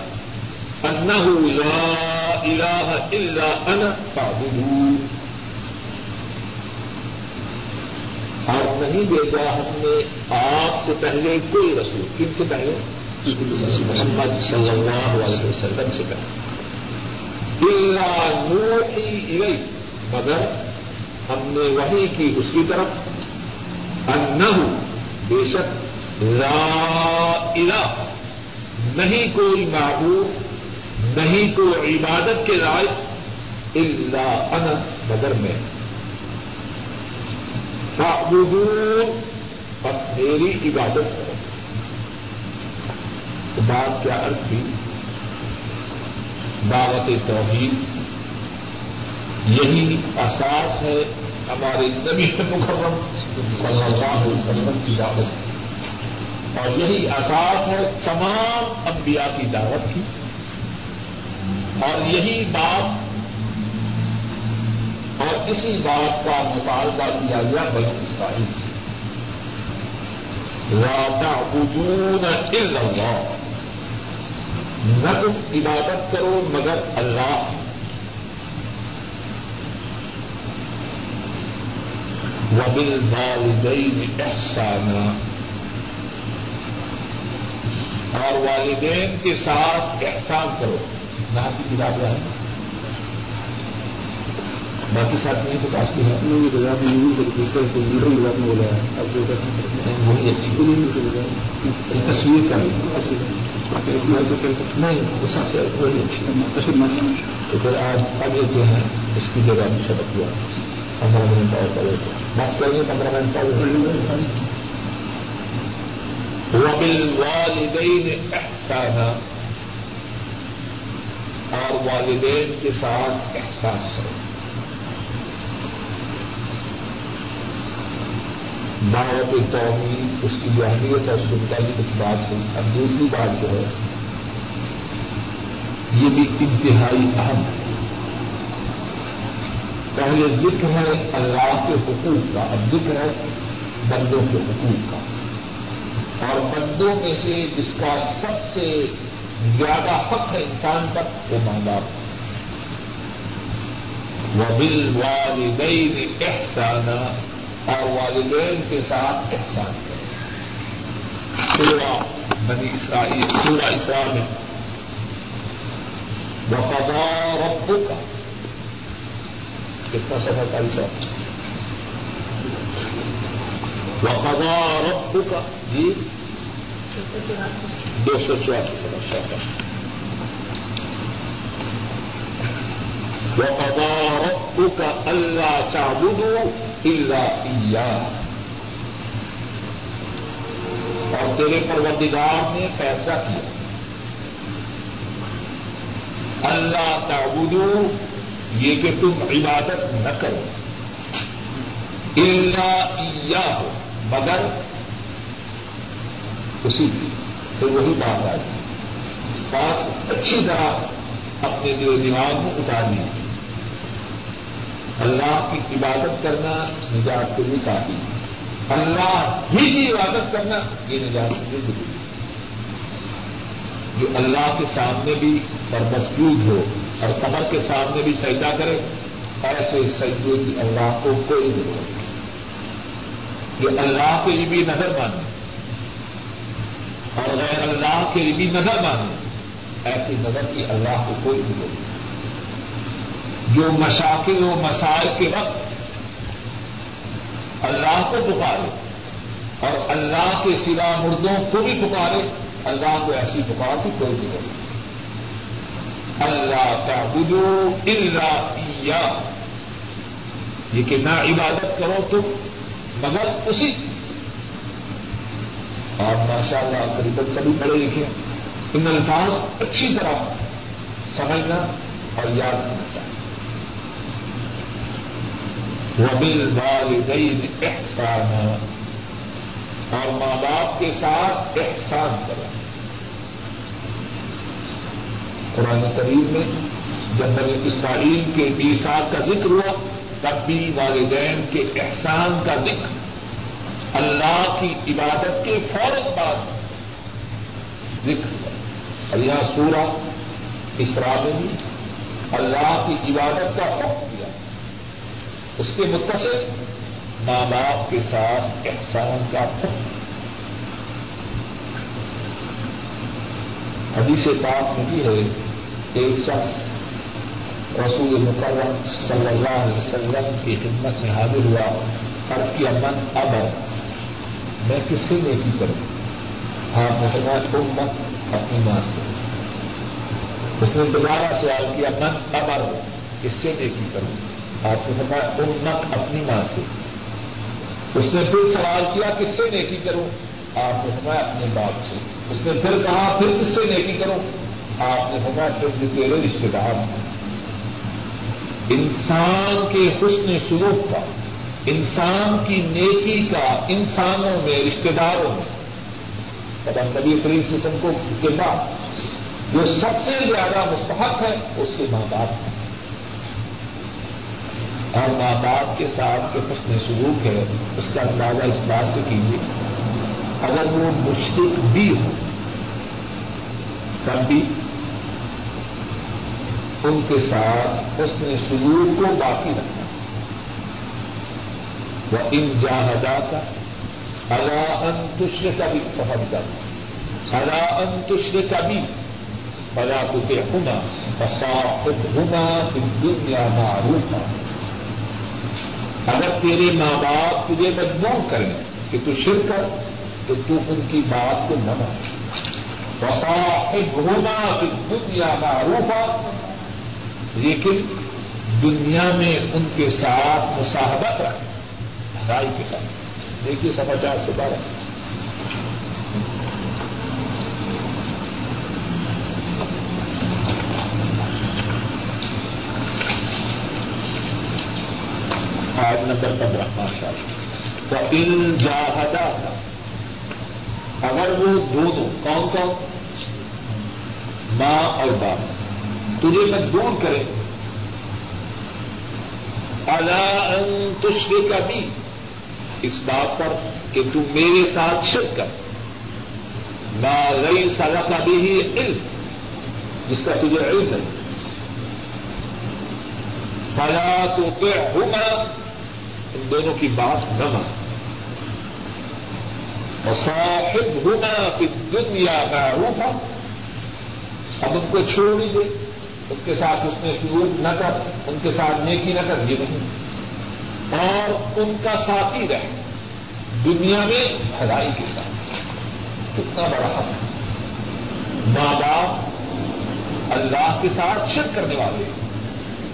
أنه لا إله إلا أنا فاعبدون اور نہیں بھیجا ہم نے آپ سے پہلے کوئی رسول. کن سے پہلے؟ محمد صلی اللہ علیہ وسلم سے پہلے. اللہ نوحی الی مگر ہم نے وہی کی اس کی طرف۔ انہو، بے شک، لا الہ۔ نہیں کوئی معبود، نہیں کوئی عبادت کے لائق الا انا، مگر میں۔ فاعبدون میری عبادت کرو۔ تو بات کیا عرض کی؟ دعوت توحید۔ یہی احساس ہے ہمارے نبی مکرم صلی اللہ علیہ وسلم کی دعوت اور یہی احساس ہے تمام انبیاء کی دعوت کی۔ اور یہی بات اور اسی بات کا مطالبہ کیا گیا بلو اسرائیل سے۔ تعبدون الا اللہ۔ نہ تم عبادت کرو مگر اللہ۔ وبل والدین احسانہ اور والدین کے ساتھ احسان کرو۔ نہ کی کتاب ہے۔ باقی ساتھ نہیں تو پاس کی ہے۔ بولا ہے۔ اب جو وہی اچھی۔ تصویر کا نہیں وہی اچھی۔ تو پھر آج آگے جو ہے اس کی جگہ میں سبق ہوا۔ کرے بس کریے پندرہ منٹ اور وبل والدین احسانہ اور والدین کے ساتھ احسان کرو۔ دعوت توحید، اس کی جو اہمیت اور سنتا کی کچھ بات ہوئی۔ اب دوسری بات جو ہے، یہ بھی انتہائی اہم ہے۔ پہلے ذکر ہے اللہ کے حقوق کا، اب ذکر ہے بندوں کے حقوق کا۔ اور بندوں میں سے جس کا سب سے زیادہ حق ہے انسان پر، وہ ماں باپ وہ بل والدین احسانہ اور والدین کے ساتھ احسان کریں۔ سورہ بنی اسرائیل، سورہ اسرائیل میں۔ وفدا رب کا کتنا سفر کا حساب وفدا رب کا جی؟ دو سو چواسی سفر، شاہ وفدا رب کا اللہ چابدو اللہ اور تیرے پروردگار نے فیصلہ کیا۔ اللہ تعبدو یہ کہ تم عبادت نہ کرو۔ اللہ ہو مگر اسی کی تو وہی بات آئی۔ بات اچھی طرح اپنے دل دماغ میں اتارنی ہے۔ اللہ کی عبادت کرنا نجات کے لیے کافی اللہ ہی کی عبادت کرنا یہ نجات کے لیے ضروری ہے۔ جو اللہ کے سامنے بھی سرمسجود ہو اور قبر کے سامنے بھی سجدہ کرے، ایسے سجدے کی اللہ کو کوئی ضرورت نہیں۔ جو اللہ کے لیے بھی نظر مانے اور غیر اللہ کے لیے بھی نظر مانے ایسی نظر کی اللہ کو کوئی ضرورت نہیں۔ جو مشاکل و مسائل کے وقت اللہ کو پکارے اور اللہ کے سوا مردوں کو بھی پکارے اللہ کو ایسی پکار کی کوئی نہیں اللہ کا بدو اللہ یہ کہ نہ عبادت کرو تم، مگر اسی۔ اور ماشاء اللہ قریباً سبھی پڑھے لکھے ان الفاظ اچھی طرح سمجھنا اور یاد کرنا چاہیے۔ وبل والدین احسان اور ماں باپ کے ساتھ احسان کرنا قرآن کریم میں جب نبی اسرائیل کے بیسات کا ذکر ہوا، تب بھی والدین کے احسان کا ذکر، اللہ کی عبادت کے فوراً بعد ذکر ہوا۔ اور یہاں سورہ اسرا میں بھی اللہ کی عبادت کا حکم دیا۔ اس کے متصل ماں باپ کے ساتھ احسان کا حکم حدیث پاک میں بھی ہے ایک شخص رسول مکرم صلی اللہ علیہ وسلم کی خدمت میں حاضر ہوا۔ عرض کیا، من اب ہے میں کس سے نیکی کروں آپ مسلمان امت اپنی ماں سے۔ اس نے دوبارہ سوال کیا، من ابر کس سے نیکی کروں آپ نے فرمایا، امت اپنی ماں سے۔ اس نے پھر سوال کیا، کس سے نیکی کروں؟ آپ نے فرمایا، اپنے باپ سے. اس نے پھر کہا، پھر کس سے نیکی کروں؟ آپ نے ہوگا جو تیرے رشتے دار ہیں. انسان کے حسن سلوک کا، انسان کی نیکی کا انسانوں میں رشتے داروں میں پتا نبی کریم قسم کو کے بعد جو سب سے زیادہ مستحق ہے اس کے ماں باپ ہیں۔ اور ماں باپ کے ساتھ جو حسن سلوک ہے، اس کا اندازہ اس بات سے کیجیے اگر وہ مشرق بھی ہو، تب بھی ان کے ساتھ اس نے سلوک کو باقی رکھنا۔ وہ ان جاہدا کا الا انتشر کا بھی سفر کر الا انتشر کا بھی بلا کتے ہونا بساخ ہونا دنیا معروف اگر تیرے ماں باپ تجھے مجبور کریں کہ تو شرک کر، تو تو ان کی بات کو نہ مان بسا ہونا دنیا معروف لیکن دنیا میں ان کے ساتھ مساحبت رکھ رائے کے ساتھ۔ دیکھیے سماچار سے بارہ آج نمبر پندرہ ماشاء تو ان جاہدہ اگر وہ دونوں کون کون؟ ماں اور باپ۔ تجھے مجبور کرے ان تشرے کا بھی اس بات پر کہ تم میرے ساتھ شرک کر۔ نہ رئی سزا کا بھی ہی علم۔ جس کا تجھے علم ہے فلا تو پہ ہوگا ان دونوں کی بات نہ مان اور صاحب ہونا کہ دنیا کا روح اب ان کو چھوڑ دے ان کے ساتھ اس میں سلوک نہ کر۔ ان کے ساتھ نیکی نہ کر۔ یہ نہیں۔ اور ان کا ساتھی رہے۔ دنیا میں بھلائی کے ساتھ۔ کتنا بڑا حق۔ ماں باپ اللہ کے ساتھ شرک کرنے والے۔ ہیں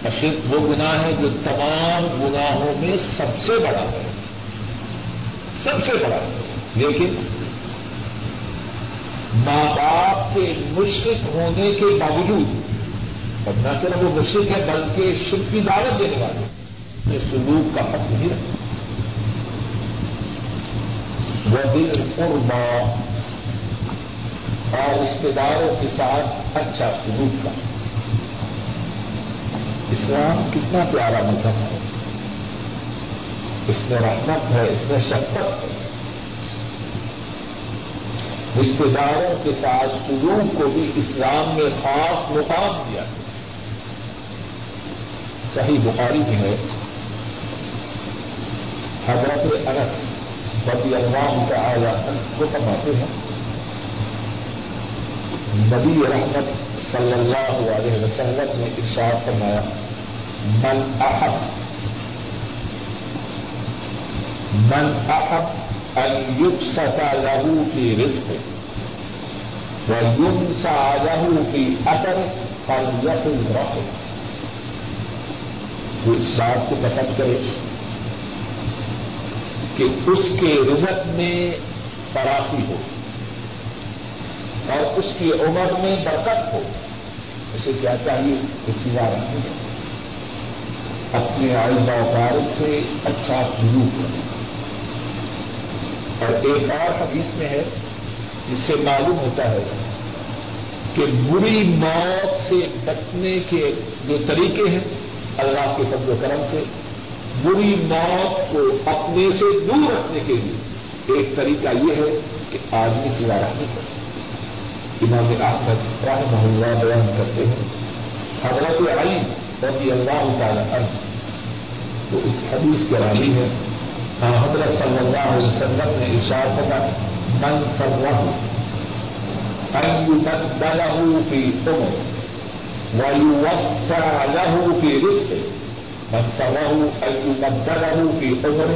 شرک وہ گناہ ہے جو تمام گناہوں میں سب سے بڑا ہے۔ سب سے بڑا۔ ہے لیکن ماں باپ کے مشرق ہونے کے باوجود، اور نہ صرف وہ مشرق ہے بلکہ شرک کی دعوت دینے والے اس سلوک کا حق نہیں رکھتا۔ وہ دل قربا اور رشتے داروں کے ساتھ اچھا سلوک کا۔ اسلام کتنا پیارا مذہب ہے۔ اس میں رحمت ہے، اس میں شفقت ہے۔ رشتے داروں کے ساتھ سلوک کو بھی اسلام میں خاص مقام دیا۔ صحیح بخاری میں ہے۔ حضرت انس رضی اللہ تعالی کو کماتے ہیں۔ نبی رحمت صلی اللہ علیہ وسلم نے ارشاد فرمایا، من احب من احب ان يبسط له في رزقه وينسى له في اثره فليصل رحمه وہ اس بات کو پسند کرے کہ اس کے رزق میں فراخی ہو۔ اور اس کی عمر میں برکت ہو، اسے کیا چاہیے؟ کہ سوا رکھنے اپنے آئندہ فارغ سے اچھا سلوک کرے اور ایک اور حدیث میں ہے، جس سے معلوم ہوتا ہے کہ بری موت سے بچنے کے جو طریقے ہیں، اللہ کے فضل و کرم سے، بری موت کو اپنے سے دور رکھنے کے لیے ایک طریقہ یہ ہے کہ آدمی سوا رکھنے کا امام احمد رحمہ اللہ بیان کرتے ہیں۔ حضرت علی رضی اللہ تعالی عنہ۔ تو اس حدیث کے راوی ہے حضرت صلی اللہ علیہ وسلم نے اشار ہوگا من فرح ان يبدله في عمر ويوسع له في رزقه من فرح ان يبدله في عمر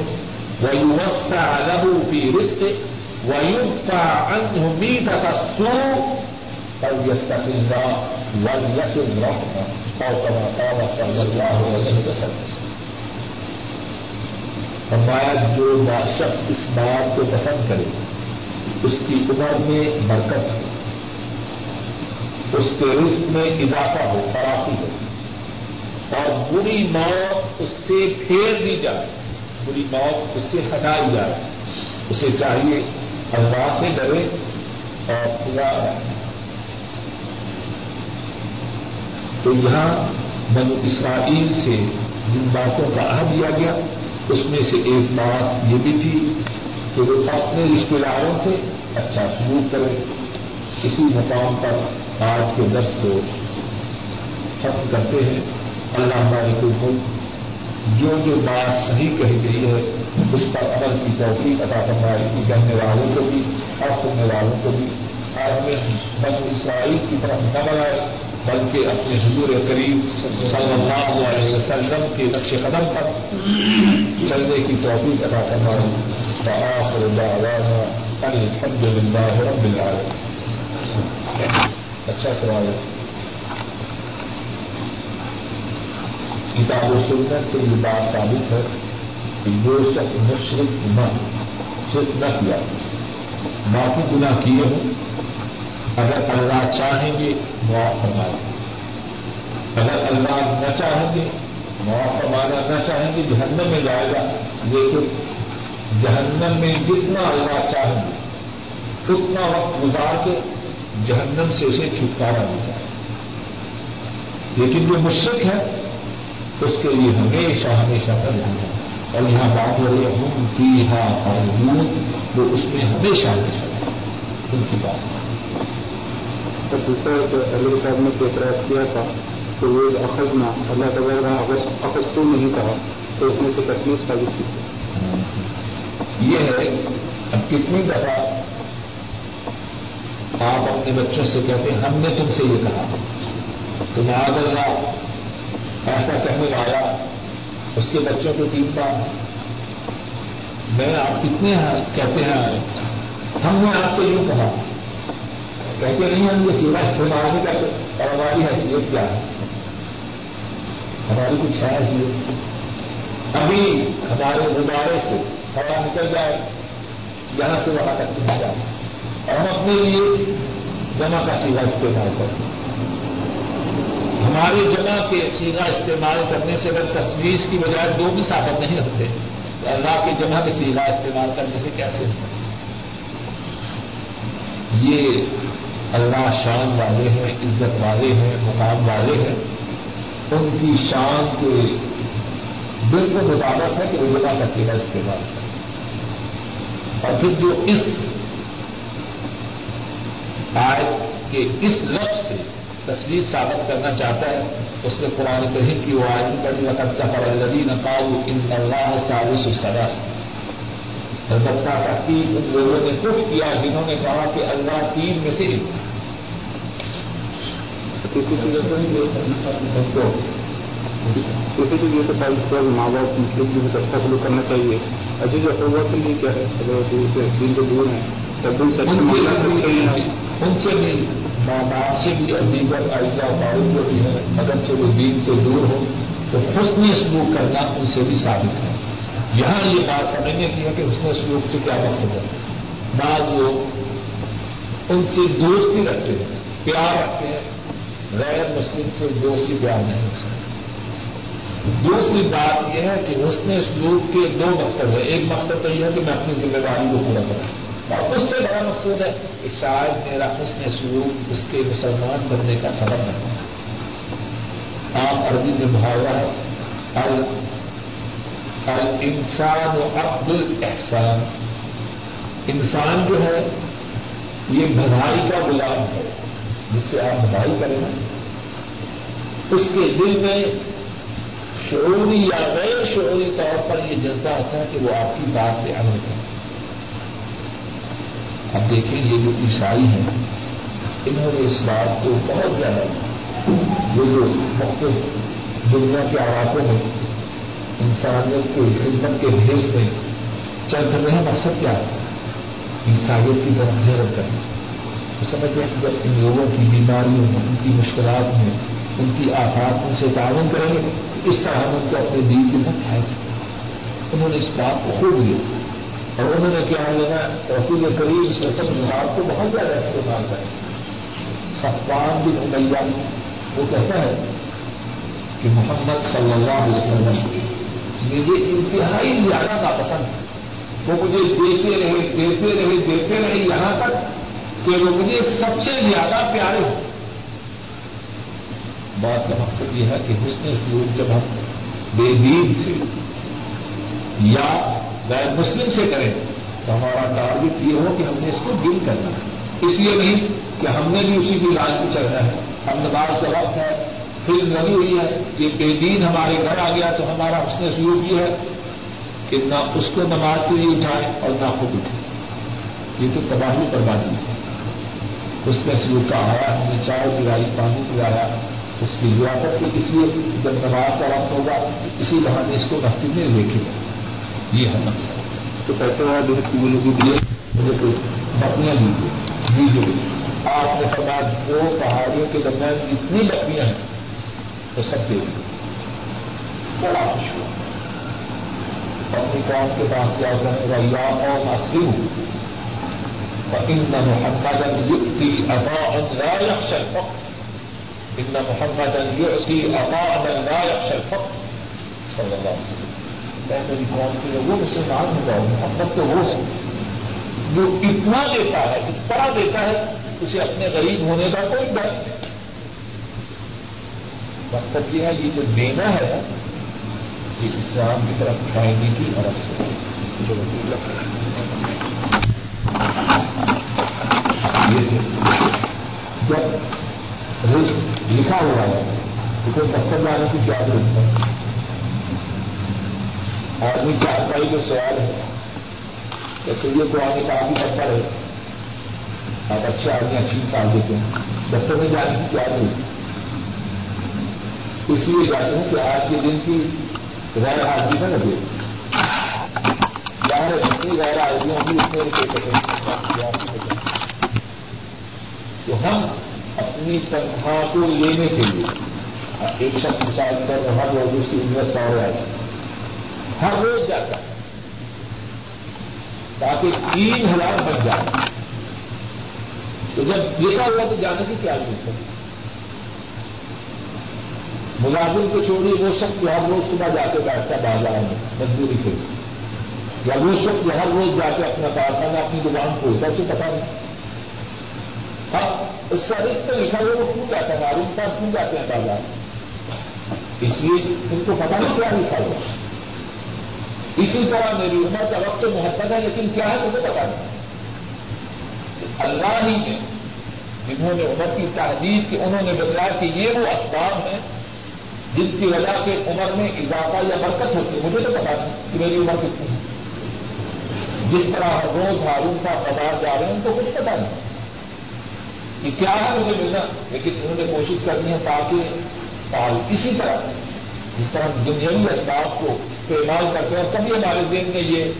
ويوسع له في رزقه ويدفع عنه ميتة السوء فليتق الله وليصل رحمه او كما قال صلى الله عليه وسلم. فرمایا، جو شخص اس بات کو پسند کرے، اس کی عمر میں برکت ہو، اس کے رزق میں اضافہ ہو فراخی ہو، اور بری موت اس سے پھیر دی جائے، بری موت اس سے ہٹائی جائے، اسے چاہیے اللہ سے ڈرے اور خدا تو یہاں بنو اسرائیل سے جن باتوں کا عہد دیا گیا، اس میں سے ایک بات یہ بھی تھی کہ وہ اپنے رشتے داروں سے اچھا سلوک کرے کسی مقام پر آج کے درس کو ختم کرتے ہیں۔ اللہ ہمارے کو جو جو بات صحیح کہی گئی ہے اس پر عمل کی توفیق عطا فرمائے کی کہنے والوں کو بھی، اور سننے والوں کو بھی۔ اور ہمیں بن اسرائیل کی طرف نہ بنائے، بلکہ اپنے حضور قریب صلی اللہ علیہ وسلم کے نقش قدم پر چلنے کی توفیق ادا کرنا بآخر دعوانا ان الحمد للہ رب العالمین۔ اچھا سوال ہے۔ کتاب و سنت سے یہ بات ثابت ہے کہ جو شخص مشرق نہ صرف نہ کیا۔ باقی گناہ کیے ہوں۔ اگر اللہ چاہیں گے، معاف فرمانا اگر اللہ نہ چاہیں گے، معاف فرمانا نہ چاہیں گے، جہنم میں جائے گا۔ لیکن جہنم میں جتنا اللہ چاہیں گے اتنا وقت گزار کے جہنم سے اسے چھٹکارا مل جائے۔ لیکن جو مشرق ہے، اس کے لیے ہمیشہ ہمیشہ کر ہے اور یہاں بات ہو رہی ہے ہم کی ہا اور وہ اس میں ہمیشہ ان کی بات۔ تو دوسرا جو علی صاحب نے اعتراض کیا تھا تو وہ اخذ نہ اللہ تعالیٰ اخذ تو نہیں کہا تو اس میں سے تکلیف ثابت کی۔ یہ ہے اب کتنی دفعہ آپ اپنے بچوں سے کہتے ہیں ہم نے تم سے یہ کہا۔ تم آ اللہ ایسا کہنے والا اس کے بچوں کو تین بار میں آپ کتنے کہتے ہیں، ہم نے آپ سے یوں کہا۔ کہتے نہیں، ہم یہ سیوا استعمال نہیں کرتے۔ اور ہماری حیثیت کیا ہے؟ ہماری کچھ ہے حیثیت۔ ابھی ہمارے گزارے سے ہوا نکل جائے، یہاں سے وہاں تک پہنچ جائے۔ اور ہم اپنے لیے جمع کا سیوا استعمال کرتے ہیں۔ ہماری جگہ کے سیدھا استعمال کرنے سے اگر تصویر کی بجائے دو بھی ثابت نہیں رکھتے اللہ کی جگہ کے سیدھا استعمال کرنے سے کیسے؟ یہ اللہ شان والے ہیں، عزت والے ہیں، مقام والے ہیں۔ ان کی شان کے بالکل مطابق ہے کہ وہ جگہ کا سیدھا استعمال کریں۔ اور پھر جو اس آیت کے اس لفظ سے تصویر ثابت کرنا چاہتا ہے، اس نے قرآن کریم کی وہ آئندی بڑی وقت کا پر لدی نقاب ان اللہ سالس السدا البتہ تحقیق ان لوگوں نے کچھ کیا جنہوں نے کہا کہ اللہ تین میں سے کسی کی ماں باپ مسلم کی اچھا سلوک کرنا چاہیے۔ اچھی جو کے لیے کیا ہے اگر دن سے دور ہیں تب ان سے ان سے بھی ماں باپ سے بھی دیگر ایسا باؤ جو بھی ہے اگر سے وہ دین سے دور ہو تو حسن سلوک کرنا ان سے بھی ثابت ہے۔ یہاں یہ بات سمجھنے کی ہے کہ حسن سلوک سے کیا مقصد ہے؟ بعض لوگ ان سے دوستی رکھتے ہیں پیار رکھتے ہیں غیر مسلم سے دوستی پیار نہیں رکھ سکتے دوسری بات یہ ہے کہ حسن سلوک کے دو مقصد ہیں۔ ایک مقصد تو یہ ہے کہ میں اپنی ذمہ داری کو پورا کروں۔ اور اس سے بڑا مقصود ہے کہ شاید میرا حسن سلوک اس کے مسلمان بننے کا سبب ہے آپ عربی میں محاورہ ہے۔ انسان و عبد الاحسان۔ انسان جو ہے، یہ بھلائی کا غلام ہے۔ جس سے آپ بھلائی کریں اس کے دل میں شعوری یا غیر شعوری طور پر یہ جذبہ ہوتا ہے کہ وہ آپ کی بات پہ عمل کرے۔ اب دیکھیں یہ جو عیسائی ہیں، انہوں نے اس بات کو بہت زیادہ یہ جو مختلف دنیا کے علاقوں میں، انسانیت کے خدمت کے بھیس میں چل رہے ہیں مقصد کیا؟ ہے انسانیت کی طرف نظر کرنا۔ تو سمجھتے ہیں کہ جب ان لوگوں کی بیماریوں میں، ان کی مشکلات میں ان کی آفات ان سے تعاون کریں گے، اس طرح ہم ان کو اپنے دین کے ساتھ کھائے انہوں نے اس بات کو خوب لیا۔ اور انہوں نے کیا لینا رسول کریم اس رسم نظام کو بہت زیادہ استعمال کریں۔ صفان بن امیہ وہ کہتا ہے کہ محمد صلی اللہ علیہ وسلم، مجھے انتہائی زیادہ ناپسند ہے۔ وہ مجھے دیتے رہے دیتے رہے دیتے رہے یہاں تک کہ وہ مجھے سب سے زیادہ پیارے ہو بات کا مقصد یہ ہے کہ حسن سلوک جب ہم بے دین سے یا غیر مسلم سے کریں تو ہمارا ٹارگیٹ یہ ہو کہ ہم نے اس کو دل کرنا ہے۔ اس لیے نہیں کہ ہم نے بھی اسی کی علاج کو چلنا ہے۔ ہم نماز کا وقت ہے پھر لگی ہوئی ہے کہ بے دین ہمارے گھر آ گیا تو ہمارا حسن سلوک یہ ہے کہ نہ اس کو نماز کے لیے اٹھائے اور نہ خود اٹھے یہ تو تباہی بربادی ہے۔ اس نے سلوک کا آیا، ہم نے چائے پلائی، پانی پلایا اس کی ضیافت کی اس لیے جب نماز کا وقت ہوگا، اسی بہانے اس کو مسجد میں لے کے یہ ہے مقصد۔ تو پیسے والا جو دیے مجھے کوئی بکریاں دیجیے دیجیے آپ نے فرمایا، دو پہاڑیوں کے درمیان اتنی بکریاں ہیں، تو سب دے دیے بڑا خوش ہوا۔ اپنی قوم کے پاس کیا کرنے کا یا اور ناستی ہوں ان محمد کی ادا لا يخشى الفقر۔ ان محمد يعطي عطاء من لا يخشى الفقر. صلی اللہ علیہ وسلم. میں میری قوم کے لوگوں میں سے مان ہوگا محمد تو وہ ہے جو اتنا دیتا ہے، اس طرح دیتا ہے، اسے اپنے غریب ہونے کا کوئی ڈر نہیں. مقصد یہ ہے، یہ جو دینا ہے نا یہ اسلام کی طرف کھائنے کی عرض سے جب رسک لکھا ہوا ہے۔ تو کوئی لانے کی کیا ضرورت ہے؟ آدمی چار پائی جو سوال ہے کہ چلیے تو آگے کافی بہتر ہے۔ آپ اچھے آدمی، اچھی مثال دیتے ہیں۔ دفتر میں جانے کی کیا ضرورت اس لیے جاتے ہیں کہ آج کے دن کی غیر حاضری نہ لگے۔ ظاہر جتنی غیر حاضریاں بھی اس میں تو ہم اپنی تنخواہ کو لینے کے لیے۔ ایک شخص مثال پر ہر روز اس کی انویسٹ ہو رہا ہے ہر روز جاتا ہے۔ تاکہ تین ہزار بن جائے۔ تو جب لکھا ہوا تو جانے کی کیا ضرورت ہے؟ ملازم کو چھوڑیے وہ شخص جو ہر روز صبح جا کے بیٹھتا بازار میں، مزدوری کے یا وہ شخص جو ہر روز جا کے اپنا کارخانہ، اپنی دکان کھولتا ہے، اسے پتا نہیں۔ ہاں اس کا رشتہ لکھا ہوا وہ کیوں جاتا ہے؟ معروف صاحب کیوں جاتے ہیں بازار اس لیے ان کو پتا نہیں کیا لکھا ہوا اسی طرح میری عمر کا وقت تو محبت ہے، لیکن کیا ہے مجھے پتا نہیں۔ اللہ ہی نے، جنہوں نے عمر کی تحدید کی، انہوں نے بتایا کہ یہ وہ اسباب ہیں جن کی وجہ سے عمر میں اضافہ یا برکت ہوتی ہے۔ مجھے تو پتا نہیں کہ میری عمر کتنی ہے۔ جس طرح ہر روز ہارون صاحب بازار جا رہے ہیں، ان کو کچھ پتا نہیں۔ کہ کیا ہے مجھے ملنا لیکن انہوں نے کوشش کرنی ہے تاکہ اسی طرح جس طرح دنیاوی اسباب کو استعمال کرتے ہیں، تبھی ہمارے دن میں یہ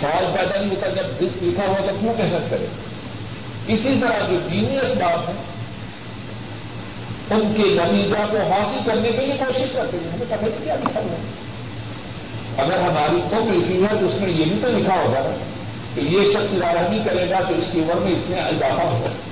سوال پیدا نہیں ہوتا جب دس لکھا ہوا تو کیوں محنت کرے اسی طرح جو دینی اسباب ہیں، ان کے نتیجہ کو حاصل کرنے کے لیے کوشش کرتے ہیں۔ ہمیں پتہ کیا لکھا ہوا اگر ہماری عمر لکھی ہے تو اس میں یہ بھی تو لکھا ہوگا نا۔ کہ یہ شخص ادارہ کرے گا تو اس کی عمر میں اتنے اضافہ ہوگا۔